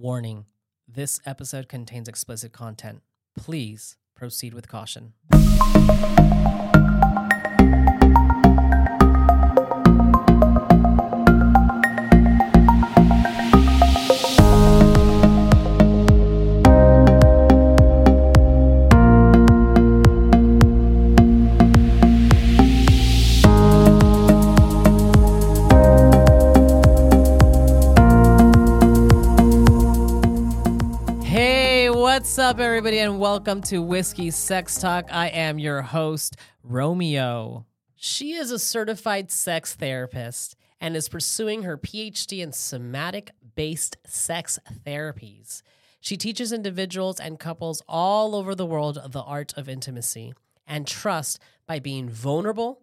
Warning this episode contains explicit content. Please proceed with caution. Everybody, and welcome to Whiskey Sex Talk. I am your host, Romeo. She is a certified sex therapist and is pursuing her PhD in somatic based sex therapies. She teaches individuals and couples all over the world the art of intimacy and trust by being vulnerable,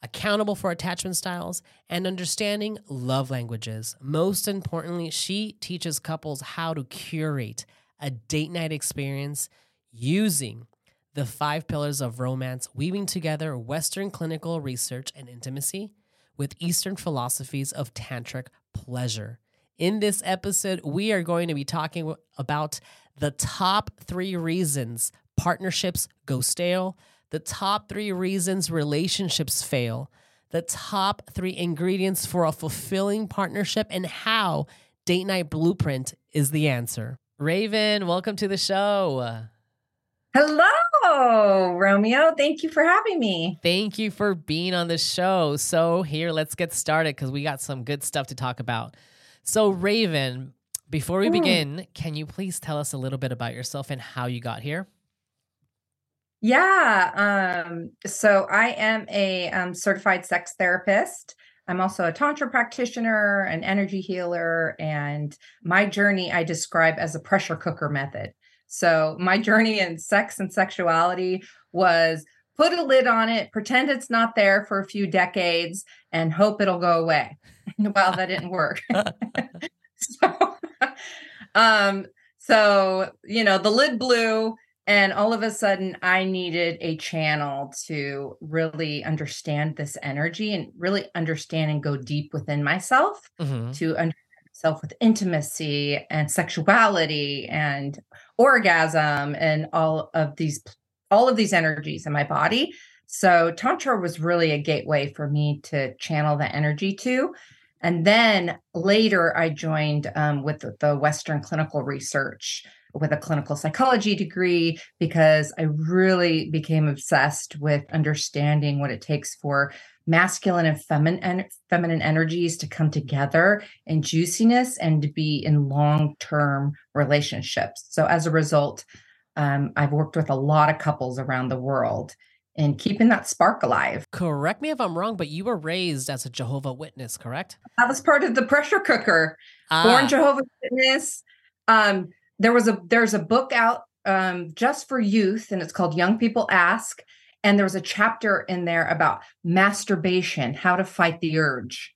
accountable for attachment styles, and understanding love languages. Most importantly, she teaches couples how to curate a date night experience using the five pillars of romance, weaving together Western clinical research and intimacy with Eastern philosophies of tantric pleasure. In this episode, we are going to be talking about the top three reasons partnerships go stale, the top three reasons relationships fail, the top three ingredients for a fulfilling partnership, and how Date Night Blueprint is the answer. Raven, welcome to the show. Hello, Romeo. Thank you for having me. Thank you for being on the show. So, here, let's get started because we got some good stuff to talk about. So, Raven, before we Mm. begin, can you please tell us a little bit about yourself and how you got here? Yeah. Um, so I am a um, certified sex therapist. I'm also a tantra practitioner, an energy healer, and my journey I describe as a pressure cooker method. So my journey in sex and sexuality was put a lid on it, pretend it's not there for a few decades, and hope it'll go away. well, that didn't work. so, um, so you know, the lid blew, and all of a sudden, I needed a channel to really understand this energy and really understand and go deep within myself Mhm. to understand myself with intimacy and sexuality and orgasm and all of these all of these energies in my body. So tantra was really a gateway for me to channel the energy to. And then later, I joined um, with the Western clinical research with a clinical psychology degree because I really became obsessed with understanding what it takes for masculine and feminine feminine energies to come together in juiciness and to be in long-term relationships. So as a result, um, I've worked with a lot of couples around the world in keeping that spark alive. Correct me if I'm wrong, but you were raised as a Jehovah Witness, correct? That was part of the pressure cooker. Ah, Born Jehovah Witness. Um, there was a there's a book out um, just for youth, and it's called Young People Ask. And there was a chapter in there about masturbation, how to fight the urge.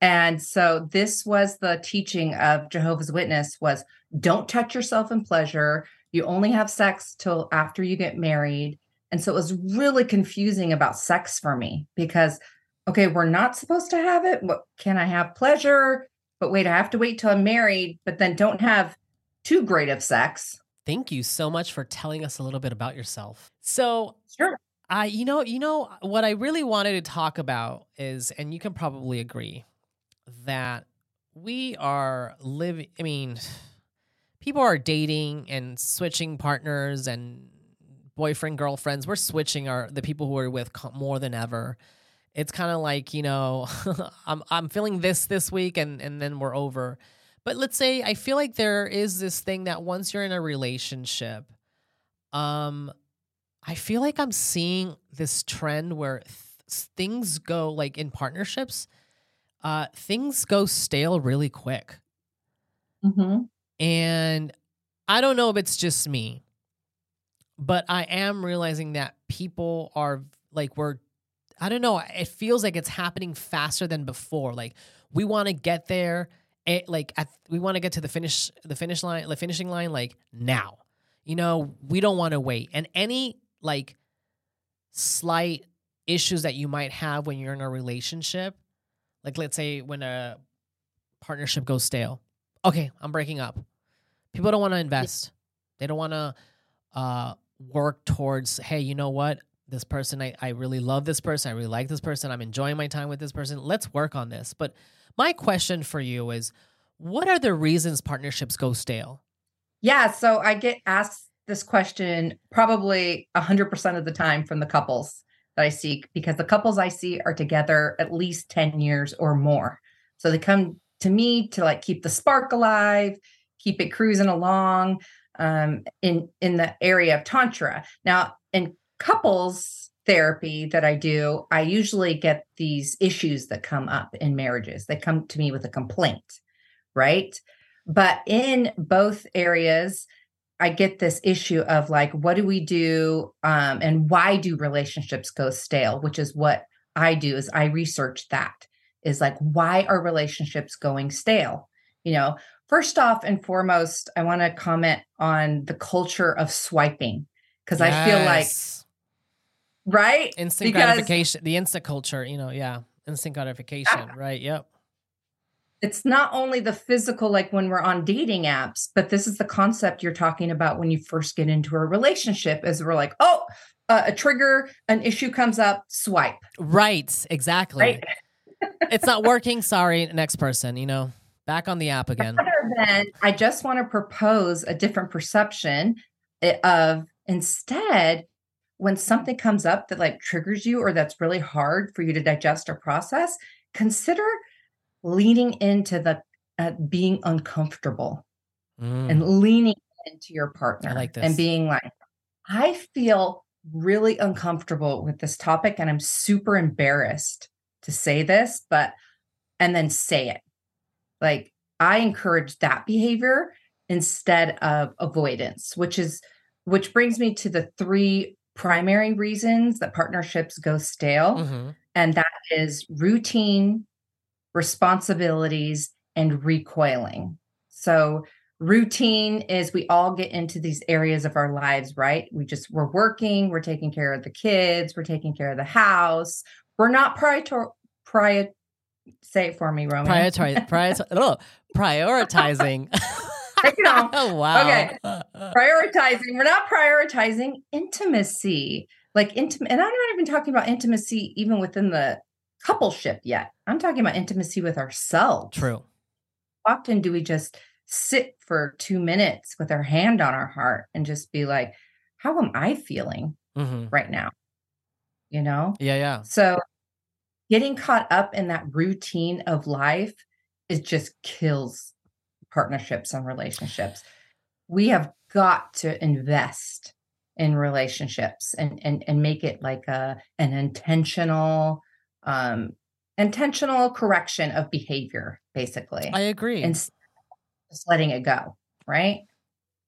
And so this was the teaching of Jehovah's Witness was don't touch yourself in pleasure. You only have sex till after you get married. And so it was really confusing about sex for me because okay, we're not supposed to have it. What can I have pleasure? But wait, I have to wait till I'm married, but then don't have too great of sex. Thank you so much for telling us a little bit about yourself. So, Sure. I, you know, you know what I really wanted to talk about is, and you can probably agree that we are living. I mean, people are dating and switching partners and boyfriend girlfriends. We're switching our the people who we're with more than ever. It's kind of like you know, I'm I'm feeling this this week, and and then we're over. But let's say I feel like there is this thing that once you're in a relationship, um, I feel like I'm seeing this trend where th- things go like in partnerships, uh, things go stale really quick. Mm-hmm. And I don't know if it's just me, but I am realizing that people are like, we're, I don't know, it feels like it's happening faster than before. Like, we want to get there. It, like at, we want to get to the finish the finish line the finishing line like now you know we don't want to wait and any like slight issues that you might have when you're in a relationship like let's say when a partnership goes stale okay i'm breaking up People don't want to invest. They don't want to uh, work towards, hey, you know what? This person, I, I really love this person. I really like this person. I'm enjoying my time with this person. Let's work on this. But my question for you is what are the reasons partnerships go stale? Yeah. So I get asked this question probably 100% of the time from the couples that I seek because the couples I see are together at least 10 years or more. So they come to me to like keep the spark alive, keep it cruising along um, in in the area of tantra. Now, in couples therapy that I do, I usually get these issues that come up in marriages. They come to me with a complaint, right? But in both areas, I get this issue of like, what do we do, um, and why do relationships go stale? Which is what I do. Is I research that. Is like, why are relationships going stale? You know, first off and foremost, I want to comment on the culture of swiping because yes. I feel like, right, instant because, gratification, the instant culture. You know, yeah, instant gratification, yeah. right? Yep it's not only the physical like when we're on dating apps but this is the concept you're talking about when you first get into a relationship Is we're like oh uh, a trigger an issue comes up swipe right exactly right? it's not working sorry next person you know back on the app again Rather than, i just want to propose a different perception eh, of instead when something comes up that like triggers you or that's really hard for you to digest or process consider leaning into the uh, being uncomfortable mm. and leaning into your partner like and being like, I feel really uncomfortable with this topic and I'm super embarrassed to say this, but, and then say it. Like, I encourage that behavior instead of avoidance, which is, which brings me to the three primary reasons that partnerships go stale. Mm-hmm. And that is routine, responsibilities, and recoiling. So, routine is we all get into these areas of our lives, right? We just, we're working, we're taking care of the kids, we're taking care of the house. We're not prior, prior, say it for me, Romeo. Prioritize, prioritize, oh, prioritizing. oh, wow. Okay. Prioritizing. We're not prioritizing intimacy. Like intimate, and I'm not even talking about intimacy even within the coupleship yet. I'm talking about intimacy with ourselves. True. Often do we just sit for two minutes with our hand on our heart and just be like, how am I feeling mm-hmm. right now? You know? Yeah, yeah. So getting caught up in that routine of life is just kills partnerships and relationships. We have got to invest in relationships and and and make it like a an intentional um, intentional correction of behavior, basically. I agree. And just letting it go, right?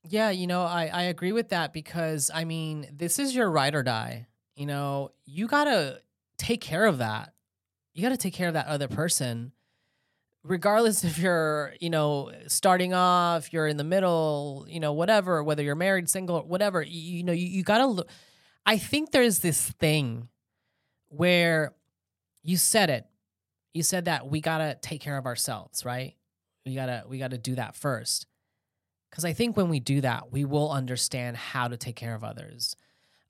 Yeah, you know, I, I agree with that because I mean, this is your ride or die. You know, you gotta take care of that. You gotta take care of that other person. Regardless if you're, you know, starting off, you're in the middle, you know, whatever, whether you're married, single, whatever, you, you know, you, you gotta look. I think there's this thing where you said it. You said that we got to take care of ourselves, right? We got to we got to do that first. Cuz I think when we do that, we will understand how to take care of others.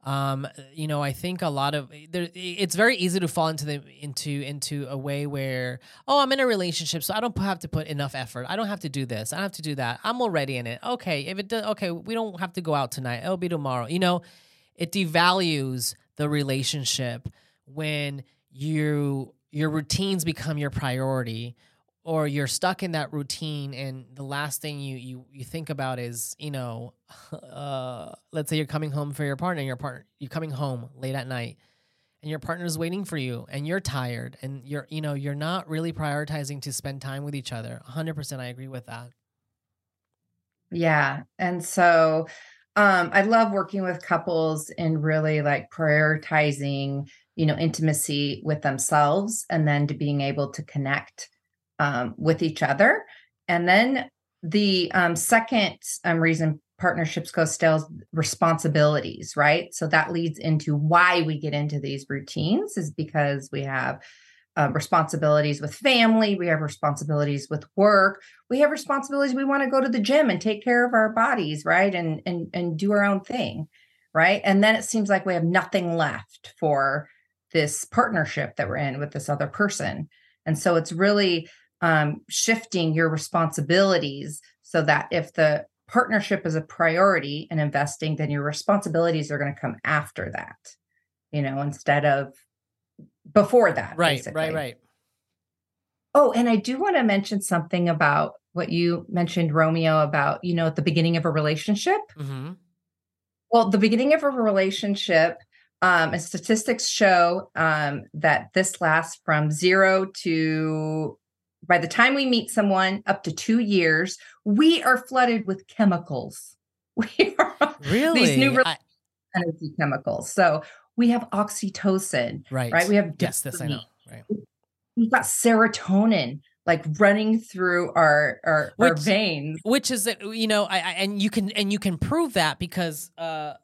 Um, you know, I think a lot of there, it's very easy to fall into the into into a way where oh, I'm in a relationship, so I don't have to put enough effort. I don't have to do this. I don't have to do that. I'm already in it. Okay, if it does, okay, we don't have to go out tonight. It'll be tomorrow. You know, it devalues the relationship when you your routines become your priority or you're stuck in that routine and the last thing you you, you think about is you know uh, let's say you're coming home for your partner your partner you're coming home late at night and your partner's waiting for you and you're tired and you're you know you're not really prioritizing to spend time with each other. 100% i agree with that. Yeah and so um, i love working with couples and really like prioritizing you know intimacy with themselves and then to being able to connect um, with each other and then the um, second um, reason partnerships go stale responsibilities right so that leads into why we get into these routines is because we have uh, responsibilities with family, we have responsibilities with work, we have responsibilities. We want to go to the gym and take care of our bodies, right? And and and do our own thing, right? And then it seems like we have nothing left for this partnership that we're in with this other person. And so it's really um, shifting your responsibilities so that if the partnership is a priority and in investing, then your responsibilities are going to come after that, you know, instead of before that. Right, basically. right, right. Oh, and I do want to mention something about what you mentioned, Romeo, about, you know, at the beginning of a relationship. Mm-hmm. Well, the beginning of a relationship, um, and statistics show um, that this lasts from zero to by the time we meet someone up to two years, we are flooded with chemicals. We are Really? these new I- energy chemicals. So we have oxytocin, right. right? We have yes, this I know. Right. We've got serotonin like running through our our, our veins. which is that you know I, I and you can and you can prove that because uh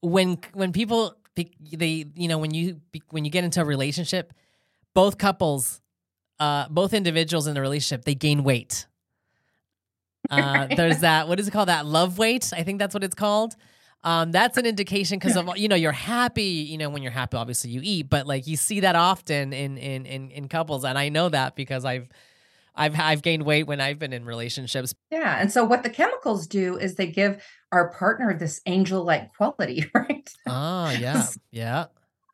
when when people they you know when you when you get into a relationship both couples uh both individuals in the relationship they gain weight uh there's that what is it called that love weight i think that's what it's called um that's an indication because of you know you're happy you know when you're happy obviously you eat but like you see that often in in in, in couples and i know that because i've I've I've gained weight when I've been in relationships. Yeah. And so what the chemicals do is they give our partner this angel-like quality, right? Oh yeah, yeah.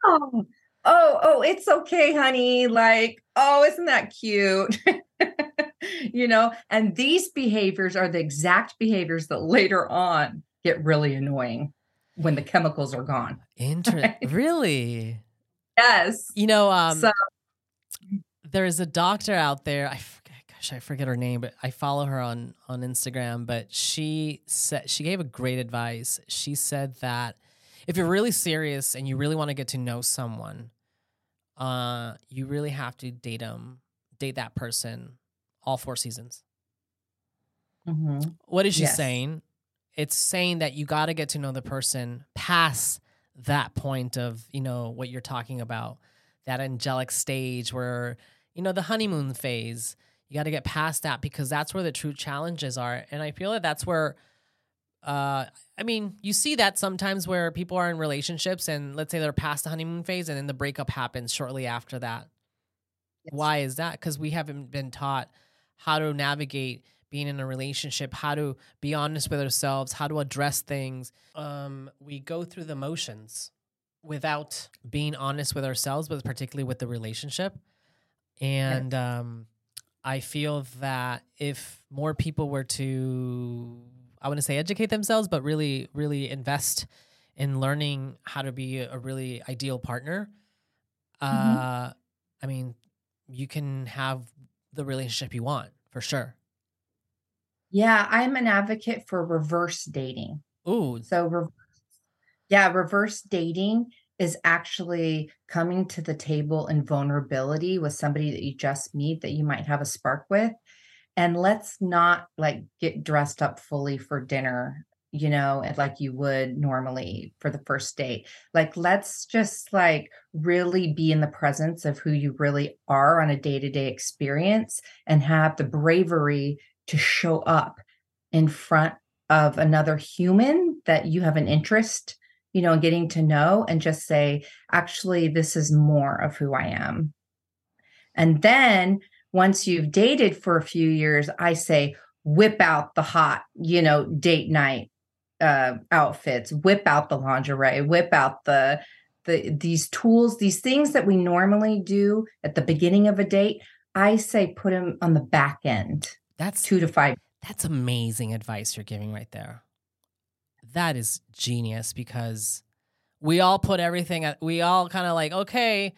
Oh, oh, oh, it's okay, honey. Like, oh, isn't that cute? you know, and these behaviors are the exact behaviors that later on get really annoying when the chemicals are gone. Interesting. Right. really? Yes. You know, um, So- there is a doctor out there. I forget, gosh, I forget her name, but I follow her on on Instagram. But she said she gave a great advice. She said that if you're really serious and you really want to get to know someone, uh, you really have to date them, date that person, all four seasons. Mhm. What is she Yes. saying? It's saying that you got to get to know the person past that point of, you know, what you're talking about, that angelic stage where, you know, the honeymoon phase. You got to get past that because that's where the true challenges are. And I feel that that's where, uh, I mean, you see that sometimes where people are in relationships and let's say they're past the honeymoon phase and then the breakup happens shortly after that. Yes. Why is that? Because we haven't been taught how to navigate being in a relationship, how to be honest with ourselves, how to address things. Um, we go through the motions without being honest with ourselves, but particularly with the relationship. And um, I feel that if more people were to, I wouldn't say educate themselves, but really, really invest in learning how to be a really ideal partner, uh, I mean, you can have the relationship you want for sure. Yeah, I'm an advocate for reverse dating. Ooh, So, reverse, yeah, reverse dating is actually coming to the table in vulnerability with somebody that you just meet that you might have a spark with. And let's not like get dressed up fully for dinner, you know, and like you would normally for the first date. Like, let's just like really be in the presence of who you really are on a day to day experience and have the bravery to show up in front of another human that you have an interest, you know, in getting to know and just say, actually, this is more of who I am. And then once you've dated for a few years, I say, whip out the hot, you know, date night uh outfits, whip out the lingerie, whip out the the these tools, these things that we normally do at the beginning of a date. I say put them on the back end, that's two to five That's amazing advice you're giving right there. That is genius because we all put everything at we all kind of like, okay,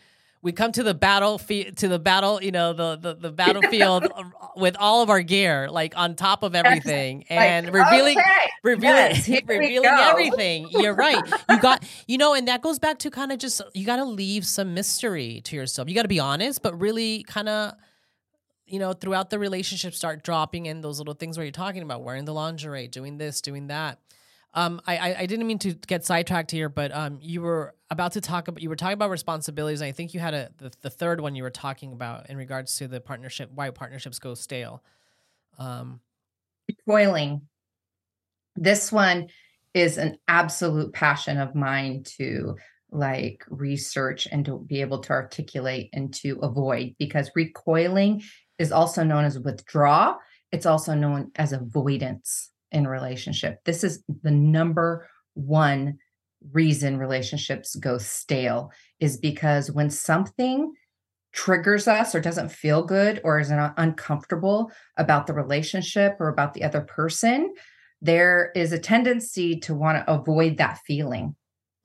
we come to the battlefield to the battle, you know, the the, the battlefield with all of our gear, like on top of everything and Like, revealing okay, revealing yes, revealing everything. You're right. You got you know, and that goes back to kind of just you got to leave some mystery to yourself. You got to be honest, but really kind of you know, throughout the relationship, start dropping in those little things where you're talking about wearing the lingerie, doing this, doing that. Um, I, I didn't mean to get sidetracked here, but um, you were about to talk about you were talking about responsibilities. And I think you had a the, the third one you were talking about in regards to the partnership, why partnerships go stale. Um, recoiling. This one is an absolute passion of mine to like research and to be able to articulate and to avoid because recoiling is also known as withdraw. It's also known as avoidance in relationship. This is the number one reason relationships go stale is because when something triggers us or doesn't feel good or is uncomfortable about the relationship or about the other person, there is a tendency to want to avoid that feeling.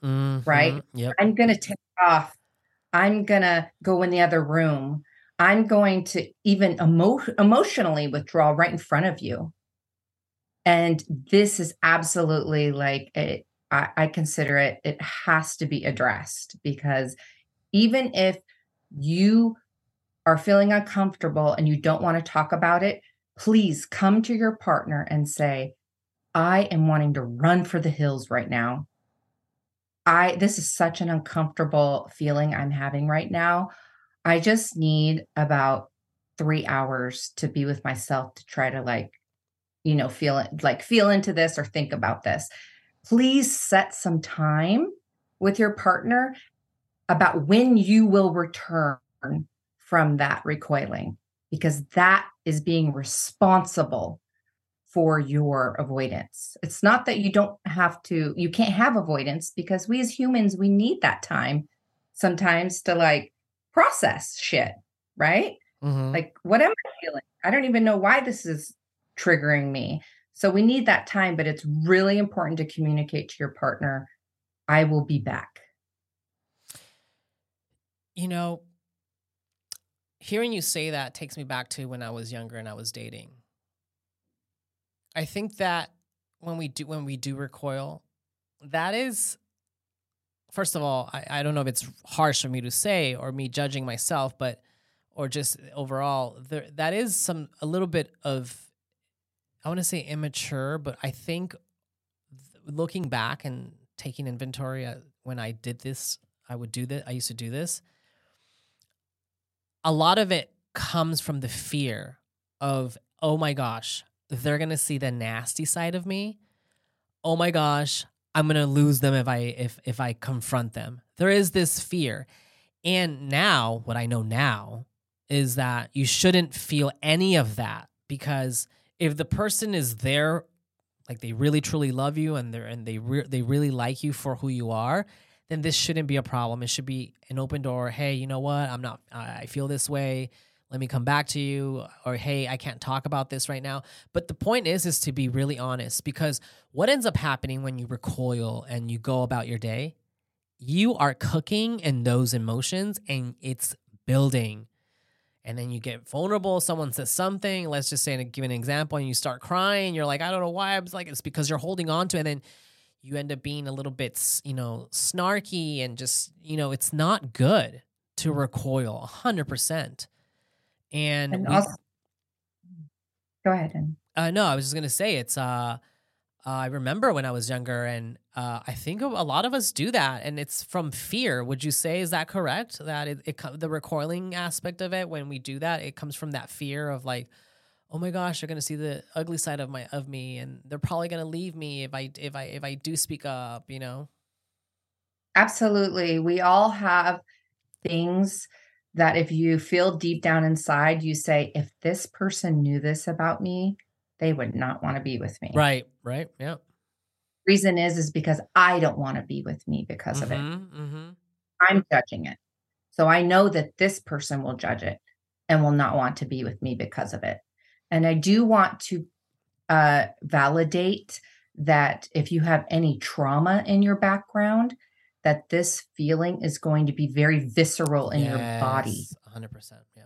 Mm-hmm. Right? Yep. I'm going to take off. I'm going to go in the other room. I'm going to even emo- emotionally withdraw right in front of you. And this is absolutely like it, I, I consider it, it has to be addressed because even if you are feeling uncomfortable and you don't want to talk about it, please come to your partner and say, I am wanting to run for the hills right now. I this is such an uncomfortable feeling I'm having right now. I just need about 3 hours to be with myself to try to like you know feel like feel into this or think about this. Please set some time with your partner about when you will return from that recoiling because that is being responsible for your avoidance. It's not that you don't have to, you can't have avoidance because we as humans, we need that time sometimes to like process shit, right? Mm-hmm. Like, what am I feeling? I don't even know why this is triggering me. So we need that time, but it's really important to communicate to your partner, I will be back. You know, hearing you say that takes me back to when I was younger and I was dating. I think that when we do when we do recoil, that is first of all, I, I don't know if it's harsh for me to say or me judging myself, but or just overall, there that is some a little bit of I want to say immature, but I think looking back and taking inventory uh, when I did this, I would do that. I used to do this a lot of it comes from the fear of, oh my gosh, they're going to see the nasty side of me. Oh my gosh, I'm going to lose them if I if if I confront them. There is this fear. And now, what I know now is that you shouldn't feel any of that because if the person is there like they really truly love you and they're and they re- they really like you for who you are, then this shouldn't be a problem. It should be an open door. Hey, you know what? I'm not, I feel this way. Let me come back to you. Or, hey, I can't talk about this right now. But the point is, is to be really honest because what ends up happening when you recoil and you go about your day, you are cooking in those emotions and it's building. And then you get vulnerable. Someone says something. Let's just say, give an example, and you start crying. You're like, I don't know why. I was like, it's because you're holding on to it. And then you end up being a little bit, you know, snarky and just, you know, it's not good to mm-hmm. recoil 100%. And, and we, also, go ahead. And, uh, no, I was just going to say it's, uh, uh, I remember when I was younger, and uh, I think a lot of us do that, and it's from fear. Would you say is that correct? That it, it the recoiling aspect of it when we do that, it comes from that fear of like, oh my gosh, they're gonna see the ugly side of my of me, and they're probably gonna leave me if I if I if I do speak up, you know. Absolutely, we all have things that if you feel deep down inside, you say, if this person knew this about me, they would not want to be with me. Right. Right. Yeah. Reason is is because I don't want to be with me because mm-hmm, of it. Mm-hmm, mm-hmm. I'm judging it. So I know that this person will judge it and will not want to be with me because of it. And I do want to uh, validate that if you have any trauma in your background, that this feeling is going to be very visceral in yes, your body. 100%. Yeah.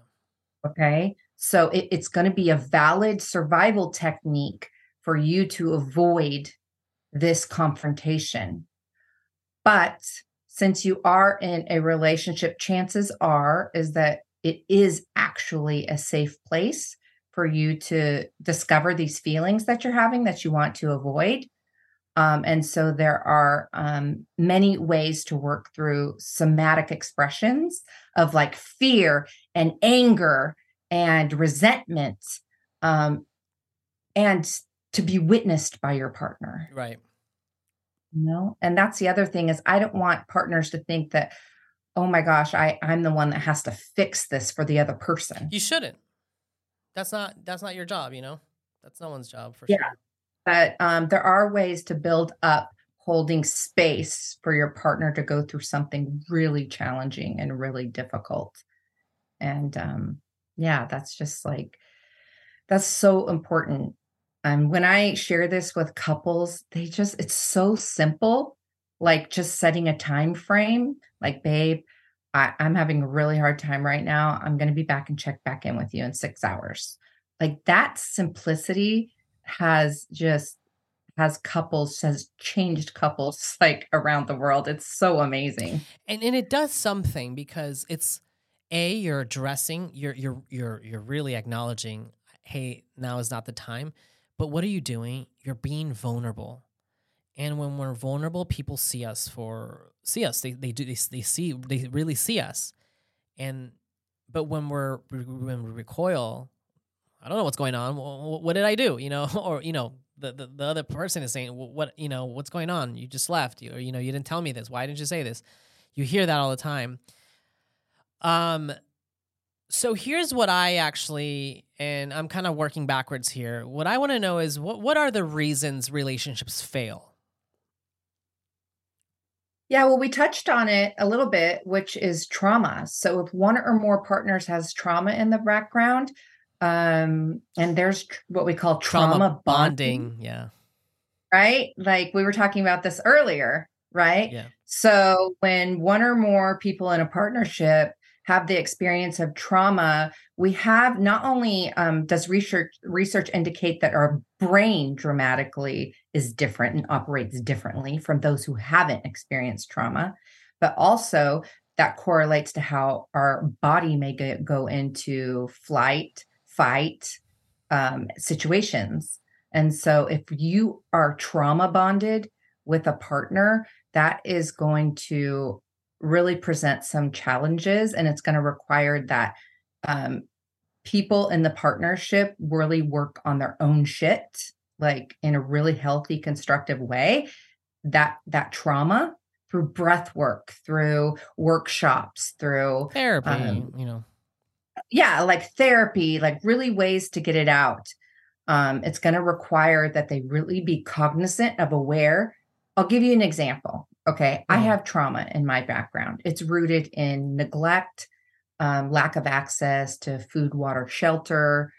Okay. So it, it's going to be a valid survival technique for you to avoid this confrontation. But since you are in a relationship, chances are is that it is actually a safe place for you to discover these feelings that you're having that you want to avoid. Um, and so there are um, many ways to work through somatic expressions of like fear and anger and resentment um, and to be witnessed by your partner. Right. You know, and that's the other thing is I don't want partners to think that, oh my gosh, I, I'm the one that has to fix this for the other person. You shouldn't. That's not that's not your job, you know? That's no one's job for Yeah. sure. but um, there are ways to build up holding space for your partner to go through something really challenging and really difficult and um, yeah that's just like that's so important and when i share this with couples they just it's so simple like just setting a time frame like babe I, i'm having a really hard time right now i'm going to be back and check back in with you in six hours. Like that simplicity has just has couples has changed couples like around the world it's so amazing. And and it does something because it's a you're addressing you're you're you're you're really acknowledging hey now is not the time. But what are you doing? You're being vulnerable. And when we're vulnerable people see us for see us. They they do they, they see they really see us. And but when we're when we recoil i don't know what's going on. Wh- wh- what did i do? You know or you know the, the, the other person is saying what you know what's going on? You just left. You or you know you didn't tell me this. Why didn't you say this? You hear that all the time um so here's what i actually and i'm kind of working backwards here. What i want to know is what what are the reasons relationships fail? Yeah well we touched on it a little bit which is trauma. So if one or more partners has trauma in the background um and there's tr- what we call trauma, bonding bonding yeah. right? Like we were talking about this earlier right? Yeah. So, when one or more people in a partnership have the experience of trauma, we have not only um, does research research indicate that our brain dramatically is different and operates differently from those who haven't experienced trauma, but also that correlates to how our body may go, go into flight, fight um, situations. And so, if you are trauma bonded with a partner, that is going to really present some challenges and it's going to require that um, people in the partnership really work on their own shit like in a really healthy constructive way. That that trauma through breath work through workshops through therapy Um, you know. yeah like therapy like really ways to get it out. Um, it's going to require that they really be cognizant of aware. I'll give you an example okay i Mhm. have trauma in my background it's rooted in neglect um, lack of access to food water shelter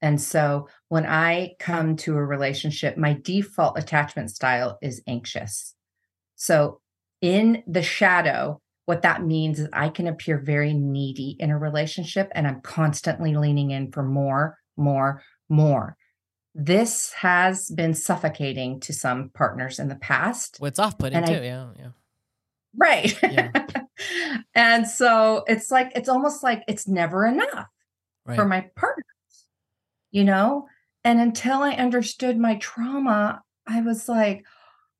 and so when i come to a relationship my default attachment style is anxious so in the shadow what that means is I can appear very needy in a relationship and I'm constantly leaning in for more, more, more. This has been suffocating to some partners in the past. well, it's off-putting and I- too yeah yeah Right. Yeah. and so it's like, it's almost like it's never enough right for my partners, you know? And until I understood my trauma, I was like,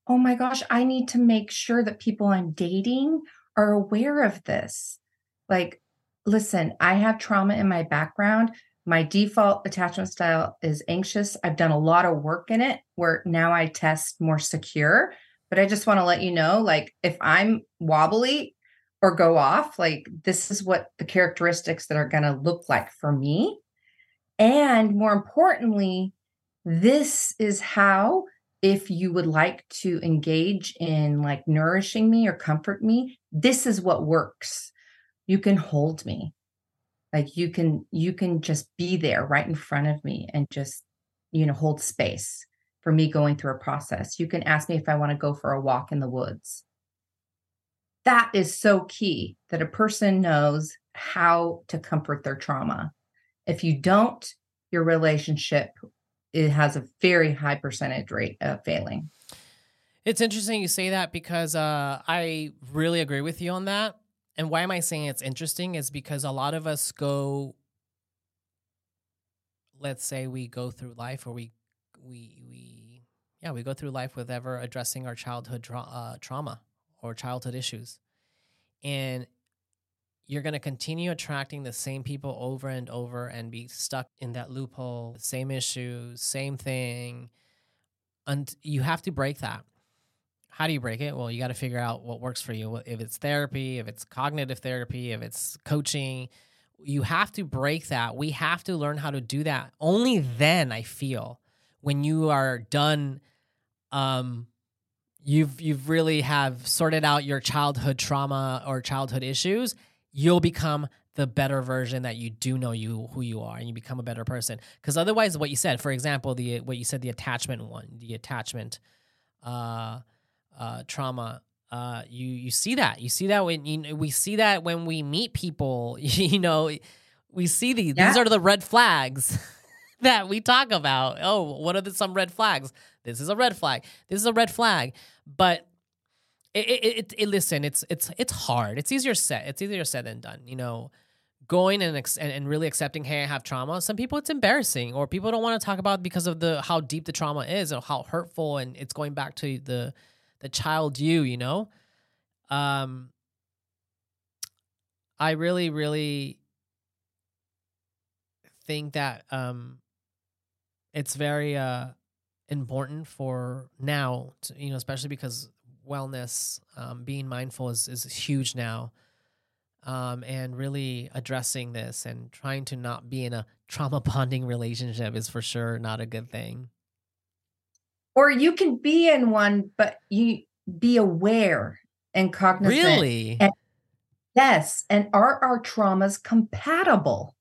oh my gosh, I need to make sure that people I'm dating are aware of this. Like, listen, I have trauma in my background. My default attachment style is anxious. I've done a lot of work in it where now I test more secure. But I just want to let you know like, if I'm wobbly or go off, like, this is what the characteristics that are going to look like for me. And more importantly, this is how, if you would like to engage in like nourishing me or comfort me, this is what works. You can hold me. Like you can, you can just be there right in front of me and just, you know, hold space for me going through a process. You can ask me if I want to go for a walk in the woods. That is so key that a person knows how to comfort their trauma. If you don't, your relationship it has a very high percentage rate of failing. It's interesting you say that because uh, I really agree with you on that. And why am I saying it's interesting is because a lot of us go, let's say we go through life or we, we, we, Yeah, we go through life with ever addressing our childhood tra- uh, trauma or childhood issues. And you're going to continue attracting the same people over and over and be stuck in that loophole, same issues, same thing. And you have to break that. How do you break it? Well, you got to figure out what works for you. If it's therapy, if it's cognitive therapy, if it's coaching, you have to break that. We have to learn how to do that. Only then I feel when you are done um you've you've really have sorted out your childhood trauma or childhood issues, you'll become the better version that you do know you who you are and you become a better person because otherwise what you said for example the what you said the attachment one the attachment uh uh trauma uh you you see that. You see that when you we see that when we meet people you know we see these Yeah. these are the red flags that we talk about. Oh what are the, some red flags? This is a red flag. This is a red flag. But it, it, it, it listen it's it's it's hard. It's easier said it's easier said than done you know. Going and, ex- and really accepting hey i have trauma some people it's embarrassing or people don't want to talk about because of the how deep the trauma is or how hurtful and it's going back to the the child you you know? Um i really really think that um it's very uh important for now to, you know especially because wellness um, being mindful is, is huge now um, and really addressing this and trying to not be in a trauma bonding relationship is for sure not a good thing Or you can be in one, but you be aware and cognizant. really And- Yes. And are our traumas compatible?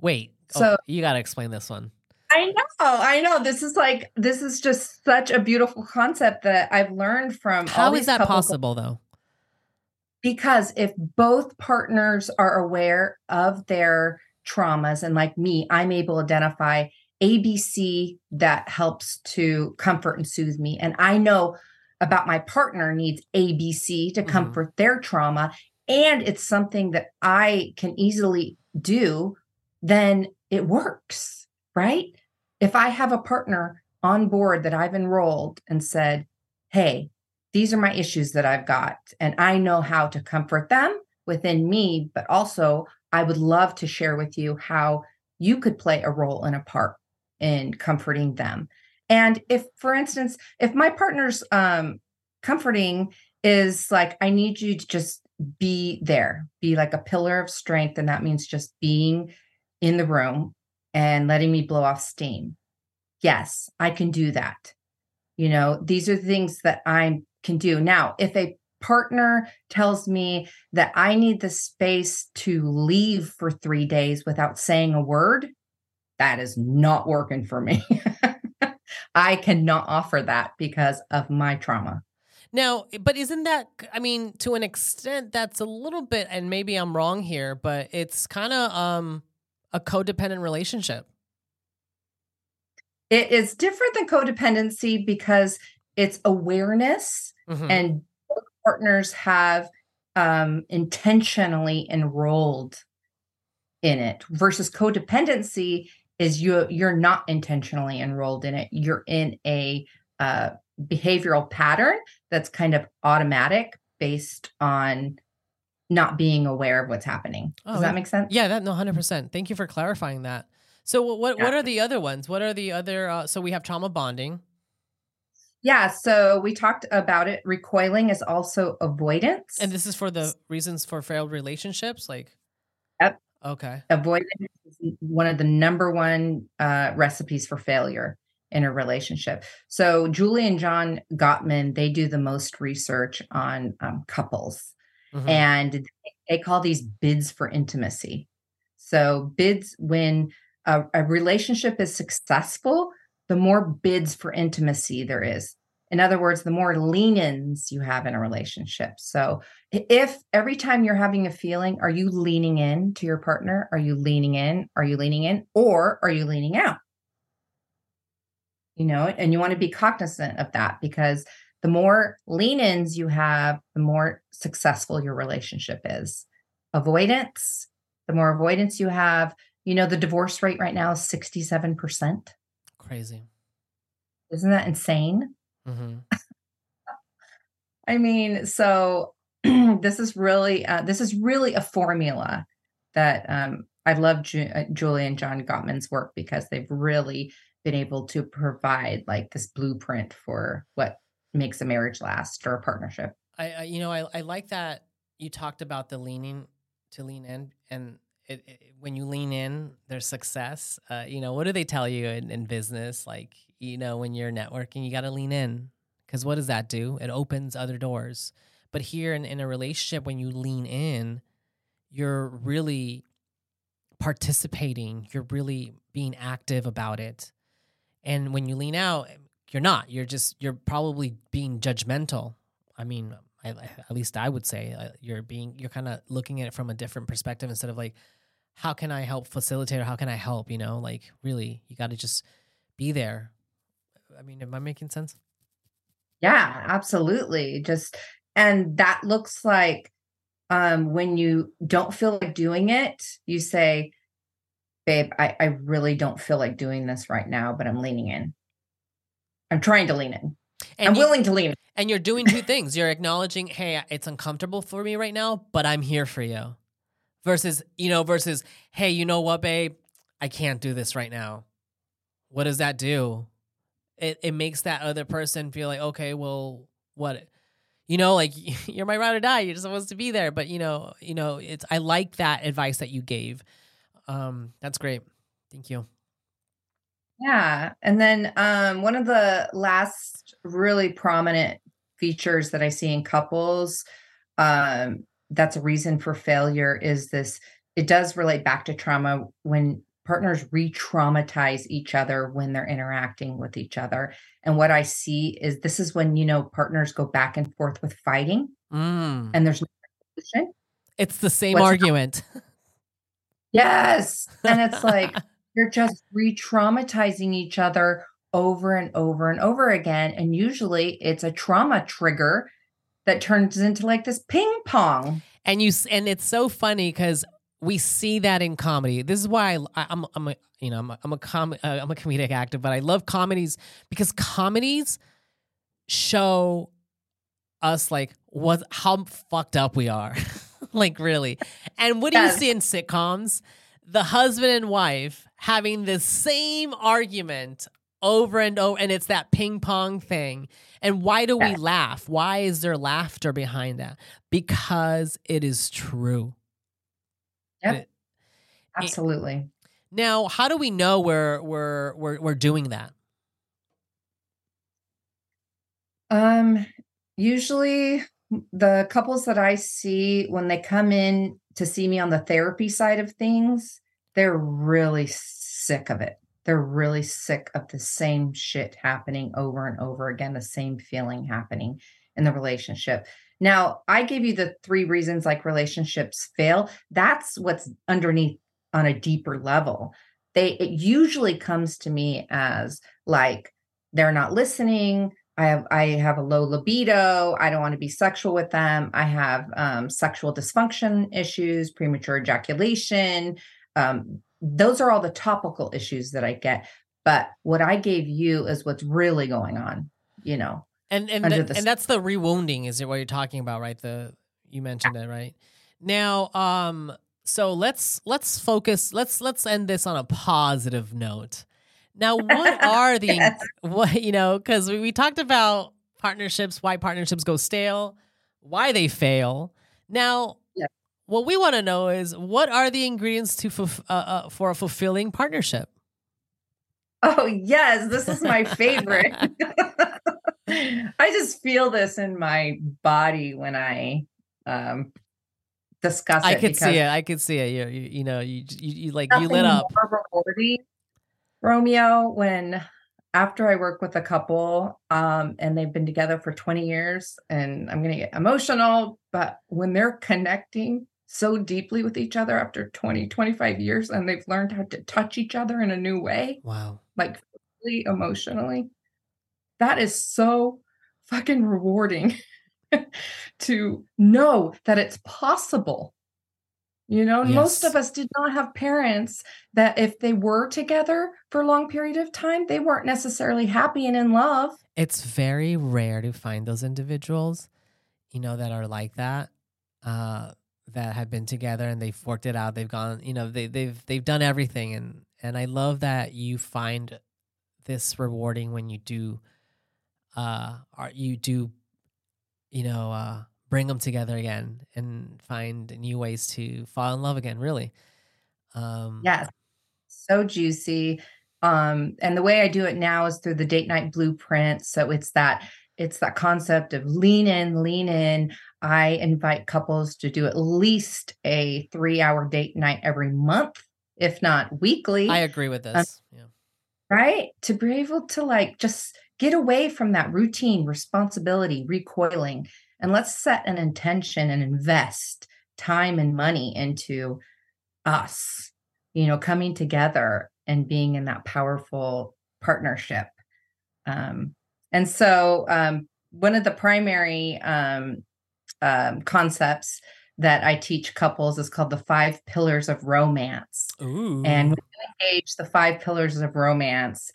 wait oh, So- you got to explain this one I know, I know. This is like this is just such a beautiful concept that I've learned from. all how is that possible though Because if both partners are aware of their traumas, and like me, I'm able to identify ABC that helps to comfort and soothe me, and I know about my partner needs ABC to Mhm. comfort their trauma, and it's something that I can easily do, then it works, right? If I have a partner on board that I've enrolled and said, hey, these are my issues that I've got, and I know how to comfort them within me, but also I would love to share with you how you could play a role and a part in comforting them. And if, for instance, if my partner's um, comforting is like, I need you to just be there, be like a pillar of strength. And that means just being in the room and letting me blow off steam. Yes, I can do that. You know, these are things that I can do. Now, if a partner tells me that I need the space to leave for three days without saying a word, that is not working for me. I cannot offer that because of my trauma. Now, but isn't that, I mean, to an extent, that's a little bit, and maybe I'm wrong here, but it's kind of um, a codependent relationship. It is different than codependency because it's awareness Mhm. and both partners have um, intentionally enrolled in it versus codependency is you you're not intentionally enrolled in it you're in a uh, behavioral pattern that's kind of automatic based on not being aware of what's happening does Oh, that make sense yeah, that no, hundred percent. Thank you for clarifying that. So, what what, what are the other ones? What are the other? Uh, so we have trauma bonding. yeah so we talked about it recoiling is also avoidance And this is for the reasons for failed relationships, like. Okay. avoidance is one of the number one uh, recipes for failure in a relationship. So Julie and John Gottman, they do the most research on um, couples, Mhm. and they call these bids for intimacy. So bids when a, a relationship is successful, the more bids for intimacy there is. In other words, the more lean-ins you have in a relationship. So if every time you're having a feeling, are you leaning in to your partner? Are you leaning in? Are you leaning in? Or are you leaning out? You know, and you want to be cognizant of that because the more lean ins you have, the more successful your relationship is. Avoidance, the more avoidance you have, you know, the divorce rate right now is 67%. Crazy. Isn't that insane? Mm-hmm. I mean, so this is really uh, this is really a formula that um, I love Ju- uh, Julie and John Gottman's work because they've really been able to provide like this blueprint for what makes a marriage last or a partnership. I, I you know I, I like that you talked about the leaning to lean in and it, it, when you lean in there's success. Uh, you know what do they tell you in, in business? Like you know when you're networking you got to lean in because what does that do? It opens other doors but here in, in a relationship when you lean in you're really participating. You're really being active about it. And when you lean out you're not. You're just you're probably being judgmental. I mean I, at least I would say uh, you're being you're kind of looking at it from a different perspective instead of like how can I help facilitate or how can I help you know? Like really you got to just be there. I mean am I making sense? Yeah absolutely. Just and that looks like um when you don't feel like doing it you say babe I, I really don't feel like doing this right now but I'm leaning in I'm trying to lean in and I'm you, willing to lean and you're doing two things. You're acknowledging, hey, it's uncomfortable for me right now, but I'm here for you. Versus, you know, versus, hey, you know what, babe? I can't do this right now. What does that do? It it makes that other person feel like, okay, well, what you know, like you're my ride or die. You're supposed to be there. But you know, you know, it's I like that advice that you gave. Um, that's great. Thank you. Yeah. And then um one of the last really prominent features that I see in couples um, that's a reason for failure is this it does relate back to trauma when partners re-traumatize each other when they're interacting with each other and what i see is this is when you know partners go back and forth with fighting mm. and there's no solution it's the same What's argument yes and it's like you're just re-traumatizing each other over and over and over again. And usually it's a trauma trigger that turns into like this ping pong. And you and it's so funny because we see that in comedy. This is why I, am I'm a you know I'm a I'm a, com, uh, I'm a comedic actor, but I love comedies because comedies show us like what how fucked up we are, like really. And what do yes. you see in sitcoms? The husband and wife having the same argument over and over and it's that ping pong thing and why do we laugh why is there laughter behind that because it is true yeah absolutely it, now how do we know we're we're we're, we're doing that? Um usually the couples that i see when they come in to see me on the therapy side of things they're really sick of it. They're really sick of the same shit happening over and over again, the same feeling happening in the relationship. Now, I gave you the three reasons like relationships fail. That's what's underneath on a deeper level. They it usually comes to me as like they're not listening, I have I have a low libido. I don't want to be sexual with them. I have um, sexual dysfunction issues, premature ejaculation, um, those are all the topical issues that I get. But what I gave you is what's really going on, you know. And and and that's the rewounding, is it what you're talking about, right? The you mentioned yeah. it, right? Now, um, so let's let's focus. Let's let's end this on a positive note. Now, what are the yes. what you know? Because we, we talked about partnerships, why partnerships go stale, why they fail. Now, what we want to know is what are the ingredients to uh, uh, for a fulfilling partnership? Oh yes, this is my favorite. I just feel this in my body when I um, discuss I it. I could see it. I could see it. You, you, you know, you, you, you like you lit up. Rewarding, Romeo, when after I work with a couple um, and they've been together for 20 years, and I'm going to get emotional, but when they're connecting so deeply with each other after 20, 25 years and they've learned how to touch each other in a new way. Wow. Like emotionally. That is so fucking rewarding to know that it's possible. You know, Yes. most of us did not have parents that if they were together for a long period of time, they weren't necessarily happy and in love. It's very rare to find those individuals, you know, that are like that, uh, that have been together and they've worked it out. They've gone, you know, they they've they've done everything, and and I love that you find this rewarding when you do, uh, are you do, you know, uh, bring them together again and find new ways to fall in love again. Really, um, Yes. So juicy. Um, and the way I do it now is through the date night blueprint. So it's that it's that concept of lean in, lean in. I invite couples to do at least a three hour date night every month, if not weekly. I agree with this. yeah. right? To be able to like just get away from that routine, responsibility, recoiling, and let's set an intention and invest time and money into us, you know, coming together and being in that powerful partnership. Um, and so, um, one of the primary um, um, concepts that I teach couples is called the five pillars of romance. Ooh. And engage the five pillars of romance,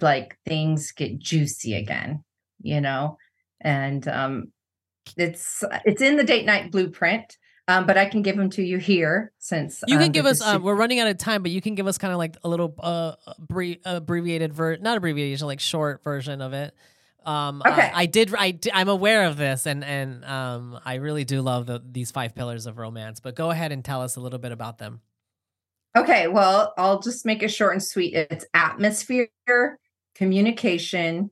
like things get juicy again, you know? And um it's it's in the date night blueprint. Um, but I can give them to you here since You can um, give us. Um, we're running out of time, but you can give us kind of like a little uh, abbre- abbreviated ver not abbreviation, like short version of it. Um, uh, Okay. I did. I I'm aware of this, and and um, I really do love the, these five pillars of romance. But go ahead and tell us a little bit about them. okay, well, I'll just make it short and sweet. It's atmosphere, communication,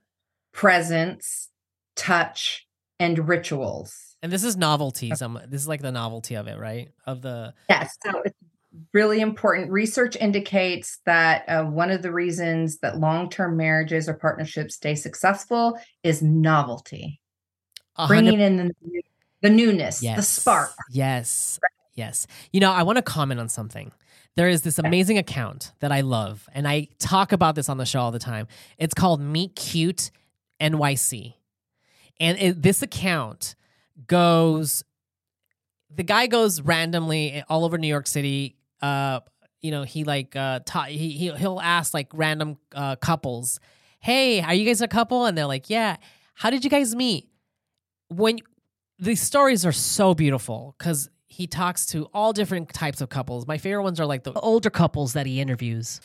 presence, touch, and rituals. And this is novelty. Some this is like the novelty of it, right? Of the Yes. So it's really important. Research indicates that uh, one of the reasons that long term marriages or partnerships stay successful is novelty, hundred bringing in the, new- the newness, the spark. Yes. Yes. You know, I want to comment on something. There is this amazing account that I love, and I talk about this on the show all the time. It's called Meet Cute NYC. And it, this account goes, the guy goes randomly all over New York City. Uh, you know, he like, uh, ta- he, he, he'll ask like random uh, couples, Hey, are you guys a couple? And they're like, Yeah. How did you guys meet? When these stories are so beautiful because he talks to all different types of couples. My favorite ones are like the older couples that he interviews.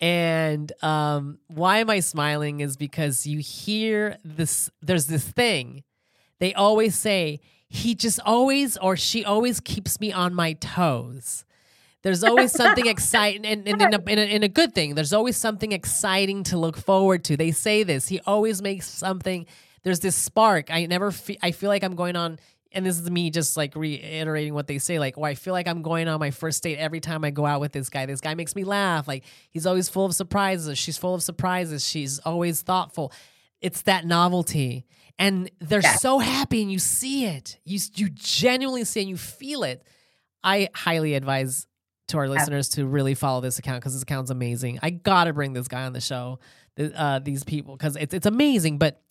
And um, why am I smiling is because you hear this, there's this thing. They always say, he just always or she always keeps me on my toes. There's always something exciting, and, and in, a, in, a, in a good thing, there's always something exciting to look forward to. They say this. He always makes something. There's this spark. I never. Fe- I feel like I'm going on, and this is me just like reiterating what they say. Like, oh, I feel like I'm going on my first date every time I go out with this guy. This guy makes me laugh. Like, he's always full of surprises. She's full of surprises. She's always thoughtful. It's that novelty, and they're Yes. so happy, and you see it. You you genuinely see and you feel it. I highly advise to our listeners to really follow this account because this account's amazing. I gotta bring this guy on the show, uh, these people, because it's it's amazing. But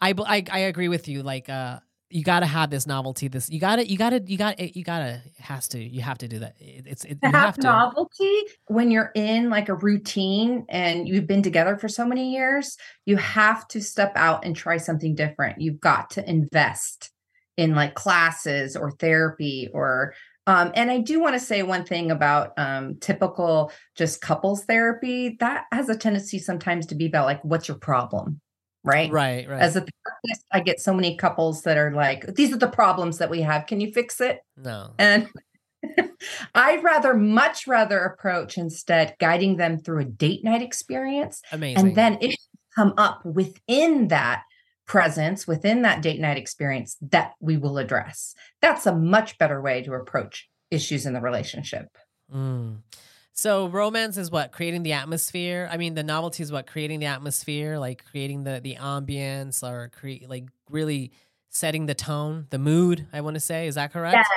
I I agree with you. Like, uh, you gotta have this novelty. This you gotta you gotta you got to you gotta it has to you have to do that. It, it's it, To you have have to. novelty when you're in like a routine and you've been together for so many years, you have to step out and try something different. You've got to invest in like classes or therapy or um, and I do want to say one thing about um, typical just couples therapy. That has a tendency sometimes to be about like, what's your problem? Right. Right, right. As a therapist, I get so many couples that are like, these are the problems that we have. Can you fix it? no, And I'd rather, much rather approach instead guiding them through a date night experience. amazing. And then it come up within that presence, within that date night experience that we will address. That's a much better way to approach issues in the relationship. Mm. So romance is what creating the atmosphere. I mean, the novelty is what creating the atmosphere, like creating the the ambience, or create like really setting the tone, the mood. I want to say, is that correct?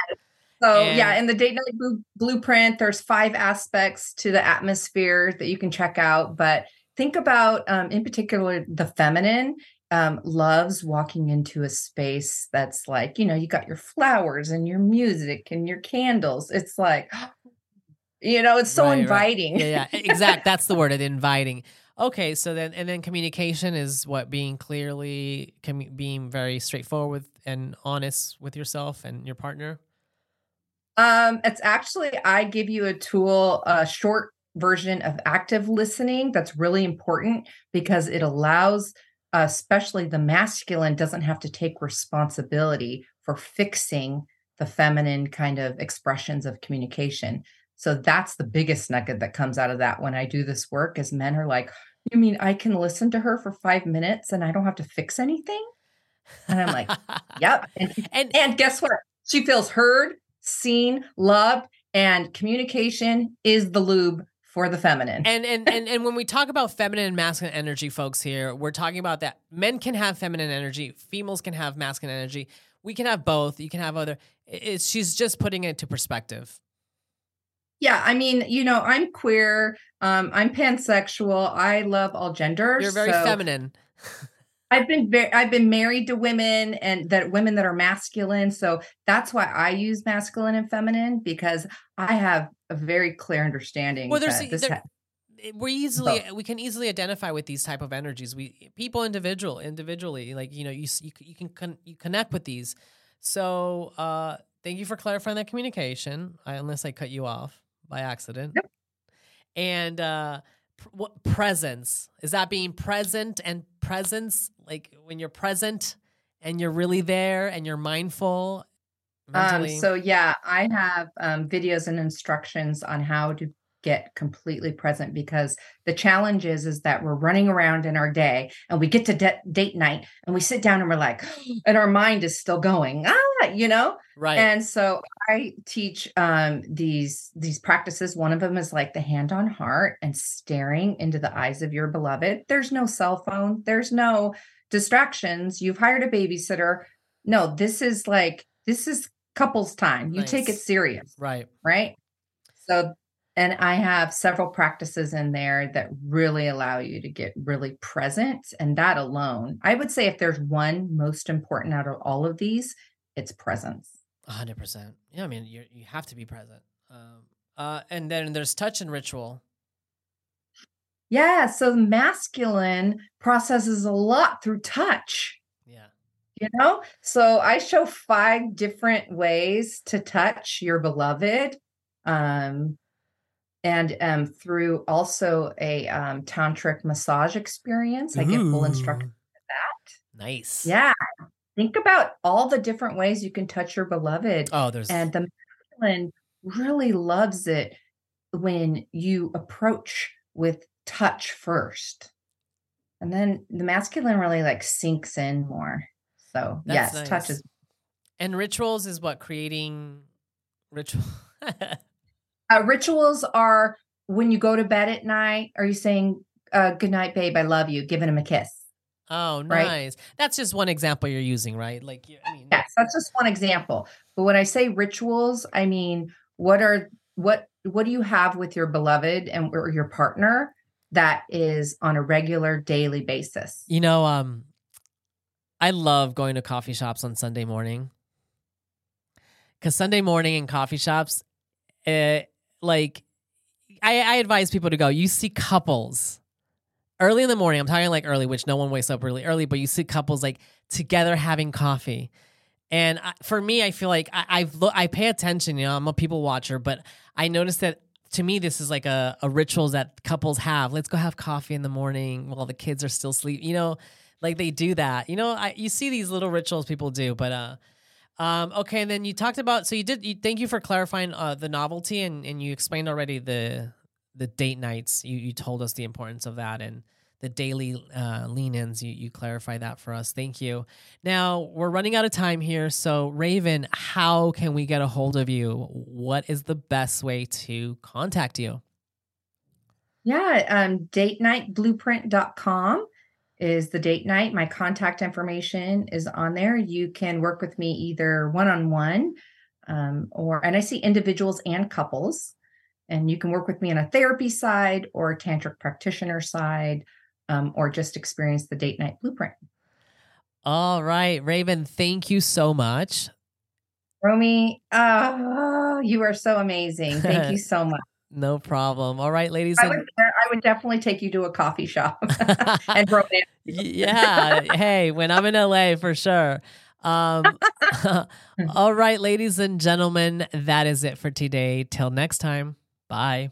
So And- yeah, in the date night blu- blueprint, there's five aspects to the atmosphere that you can check out. But think about, um, in particular, the feminine. um, loves walking into a space that's like, you know, you got your flowers and your music and your candles. It's like, you know, it's so Right, right. inviting. Yeah, yeah, exact. That's the word. It inviting. Okay, so then and then communication is what being clearly, commu- being very straightforward and honest with yourself and your partner. Um, it's actually I give you a tool, a short version of active listening that's really important because it allows uh, especially the masculine doesn't have to take responsibility for fixing the feminine kind of expressions of communication. So that's the biggest nugget that comes out of that when I do this work is men are like, "You mean I can listen to her for 5 minutes and I don't have to fix anything?" And I'm like, "Yep." And and and guess what? She feels heard, seen, loved, and communication is the lube for the feminine. and and and and when we talk about feminine and masculine energy, folks, here we're talking about that men can have feminine energy, females can have masculine energy. We can have both. You can have other. It's she's just putting it into perspective. Yeah, I mean, you know, I'm queer, um, I'm pansexual, I love all genders. You're very so feminine. I've been very, I've been married to women and that women that are masculine. So that's why I use masculine and feminine because I have a very clear understanding. Well, there's that this there- ha- we easily we can easily identify with these type of energies we people individual individually like you know you you, you can con- you connect with these so uh thank you for clarifying that communication I, unless i cut you off by accident. Yep. and uh pr- what presence. Is that being present and presence like when you're present and you're really there and you're mindful? Um, so yeah, I have um, videos and instructions on how to get completely present because the challenge is is that we're running around in our day and we get to de- date night and we sit down and we're like and our mind is still going you know? Right. And so i teach um these these practices. One of them is like the hand on heart and staring into the eyes of your beloved. There's no cell phone. There's no distractions. You've hired a babysitter. No this is like this is couples time. You take it serious right. right? So and i have several practices in there that really allow you to get really present and that alone i would say if there's one most important out of all of these it's presence A hundred percent. Yeah, I mean, you you have to be present. Um, uh, and then there's touch and ritual. yeah so masculine processes a lot through touch Yeah. you know so i show five different ways to touch your beloved um and um through also a um tantric massage experience i get full instruction for that. Nice. yeah think about all the different ways you can touch your beloved Oh, there's and the masculine really loves it when you approach with touch first and then the masculine really like sinks in more so That's yes nice. is and rituals is what creating ritual. uh, rituals are when you go to bed at night are you saying uh, good night babe i love you giving him a kiss oh, Right. nice. That's just one example you're using, right? Like, I mean, yes that's just one example but when i say rituals i mean what are what what do you have with your beloved and or your partner that is on a regular daily basis you know, um, I love going to coffee shops on Sunday morning because Sunday morning in coffee shops, uh, like, I, I advise people to go. You see couples early in the morning. I'm talking like early, which no one wakes up really early, but you see couples like together having coffee. And I, for me, I feel like I, I've lo- I pay attention. You know, I'm a people watcher, but I noticed that to me, this is like a, a ritual that couples have. Let's go have coffee in the morning while the kids are still asleep. You know, like they do that. You know, I, you see these little rituals people do, but uh, um, okay. And then you talked about so you did. You, thank you for clarifying uh, the novelty, and and you explained already the the date nights. You you told us the importance of that and the daily uh, lean-ins. You you clarify that for us. Thank you. Now we're running out of time here, so Raven, how can we get a hold of you? What is the best way to contact you? Yeah, um, datenightblueprint.com is the date night. My contact information is on there. You can work with me either one on one or, and I see individuals and couples. And you can work with me on a therapy side or a tantric practitioner side um, or just experience the date night blueprint. All right, Raven, thank you so much. Romy, oh, you are so amazing. Thank you so much. No problem. All right, ladies. I and- would, I would definitely take you to a coffee shop and romance. yeah. Hey, when I'm in LA, for sure. Um, all right, ladies and gentlemen, that is it for today. Till next time. Bye.